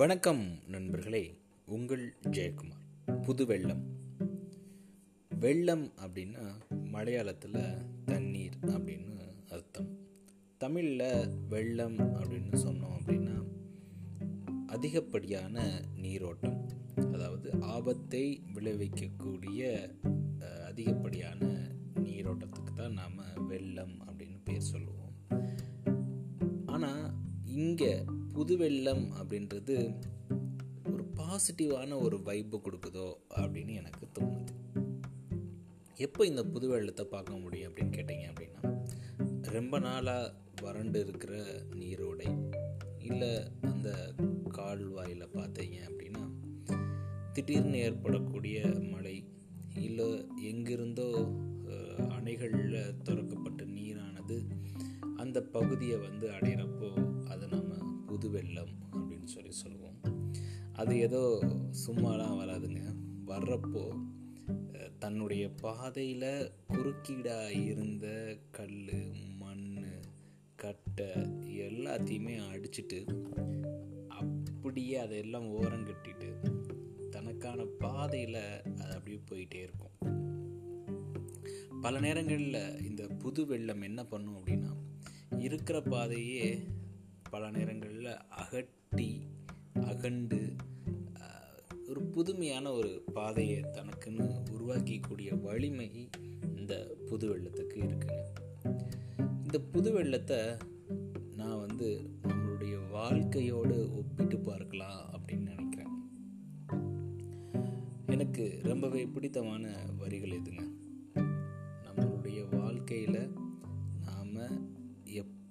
வணக்கம் நண்பர்களே உங்கள் ஜெயக்குமார். புது வெள்ளம் வெள்ளம் அப்படின்னா மலையாளத்தில் தண்ணீர் அப்படின்னு அர்த்தம். தமிழில் வெள்ளம் அப்படின்னு சொன்னோம் அப்படின்னா அதிகப்படியான நீரோட்டம் அதாவது ஆபத்தை விளைவிக்கக்கூடிய அதிகப்படியான நீரோட்டத்துக்கு தான் நாம் வெள்ளம் அப்படின்னு பேர் சொல்லுவோம். ஆனால் இங்கே புது வெள்ளம் அப்படின்றது ஒரு பாசிட்டிவான ஒரு வைப்பு கொடுக்குதோ அப்படின்னு எனக்கு தோணுது. எப்போ இந்த புது வெள்ளத்தை பார்க்க முடியும் அப்படின்னு கேட்டிங்க அப்படின்னா ரொம்ப நாளாக வறண்டு இருக்கிற நீரோடை இல்லை அந்த கால்வாயில் பார்த்தீங்க அப்படின்னா திடீர்னு ஏற்படக்கூடிய மழை இல்லை எங்கிருந்தோ அணைகளில் திறக்கப்பட்ட நீரானது அந்த பகுதியை வந்து அடையிறப்போ புது வெள்ளம் அப்படின்னு சொல்லி சொல்லுவோம். அது ஏதோ சும்மாலாம் வராதுங்க. வர்றப்போ தன்னுடைய பாதையில் குறுக்கீடாக இருந்த கல் மண் கட்டை எல்லாத்தையுமே அடிச்சிட்டு அப்படியே அதையெல்லாம் ஓரம் கட்டிட்டு தனக்கான பாதையில் அது அப்படியே போயிட்டே இருக்கும். பல நேரங்களில் இந்த புது வெள்ளம் என்ன பண்ணும் அப்படின்னா இருக்கிற பாதையே பல நேரங்களில் அகட்டி அகண்டு ஒரு புதுமையான ஒரு பாதையை தனக்குன்னு உருவாக்கிக்கூடிய வலிமை இந்த புது வெள்ளத்துக்கு இருக்குங்க இந்த புது வெள்ளத்தை நான் வந்து நம்மளுடைய வாழ்க்கையோடு ஒப்பிட்டு பார்க்கலாம் அப்படின்னு நினைக்கிறேன். எனக்கு ரொம்பவே பிடித்தமான வரிகள் எதுங்க நம்மளுடைய வாழ்க்கையில் நாம்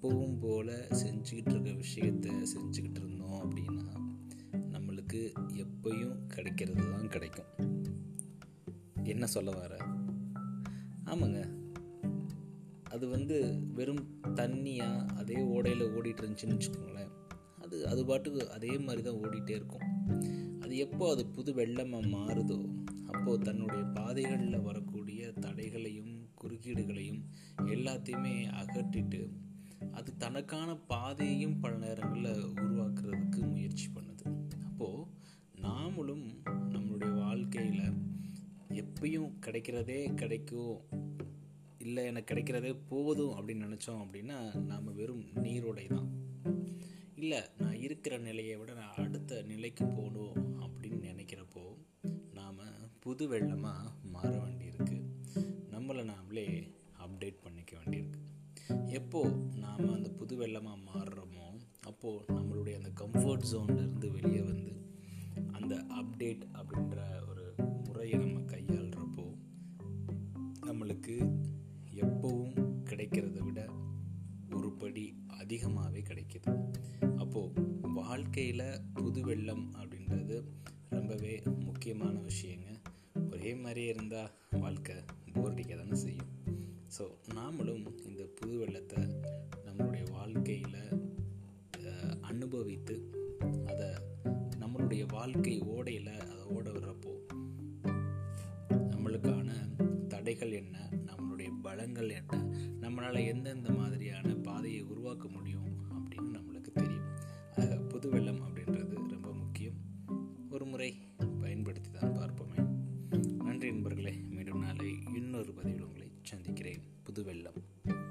எப்பவும் போல் செஞ்சுக்கிட்டு இருக்க விஷயத்த செஞ்சுக்கிட்டு இருந்தோம் அப்படின்னா நம்மளுக்கு எப்பையும் கிடைக்கிறது தான் கிடைக்கும். என்ன சொல்ல வர? ஆமாங்க. அது வந்து வெறும் தண்ணியாக அதே ஓடையில் ஓடிட்டு இருந்துச்சுன்னு வச்சுக்கோங்களேன். அது அது பாட்டுக்கு அதே மாதிரி தான் ஓடிட்டே இருக்கும். அது எப்போ அது புது வெள்ளமாக மாறுதோ அப்போது தன்னுடைய பாதைகளில் வரக்கூடிய தடைகளையும் குறுக்கீடுகளையும் எல்லாத்தையுமே அகற்றிட்டு அது தனக்கான பாதையையும் பல நேரங்களில் உருவாக்குறதுக்கு முயற்சி பண்ணுது. அப்போது நாமளும் நம்மளுடைய வாழ்க்கையில் எப்பயும் கிடைக்கிறதே கிடைக்கும் இல்லை எனக்கு கிடைக்கிறதே போதும் அப்படின்னு நினச்சோம் அப்படின்னா நாம் வெறும் நீரோடை தான். இல்லை நான் இருக்கிற நிலையை விட நான் அடுத்த நிலைக்கு போகணும் அப்படின்னு நினைக்கிறப்போ நாம் புது வெள்ளமாக மாற வேண்டியிருக்கு. நம்மளை நாமளே அப்டேட் பண்ணிக்க வேண்டியிருக்கு. எப்போ நாம் அந்த புது வெள்ளமாக மாறுறோமோ அப்போது நம்மளுடைய அந்த கம்ஃபர்ட் ஜோன்லேருந்து வெளியே வந்து அந்த அப்டேட் அப்படின்ற ஒரு முறையை நம்ம கையாளுறப்போ நம்மளுக்கு எப்பவும் கிடைக்கிறத விட ஒரு படி அதிகமாகவே கிடைக்கிது. அப்போது வாழ்க்கையில் புது வெள்ளம் அப்படின்றது ரொம்பவே முக்கியமான விஷயங்க. ஒரே மாதிரியே இருந்தால் வாழ்க்கை போர் அடிக்க தானே செய்யும். ஸோ நாமளும் இந்த புது வெள்ளத்தை நம்மளுடைய வாழ்க்கையில் அனுபவித்து அதை நம்மளுடைய வாழ்க்கை ஓடையில் அதை ஓட வர்றப்போ நம்மளுக்கான தடைகள் என்ன? நம்மளுடைய பலங்கள் என்ன? நம்மளால் எந்தெந்த மாதிரியான பாதையை உருவாக்க முடியும் அப்படின்னு நம்மளுக்கு தெரியும். புது வெள்ளம் அப்படின்றது ரொம்ப முக்கியம். ஒரு முறை பயன்படுத்தி தான் பார்ப்போமே. நன்றி நண்பர்களே. மீண்டும் நாளை இன்னொரு பதிவில் உங்களை சந்திக்கிறேன். புதுவெள்ளம்.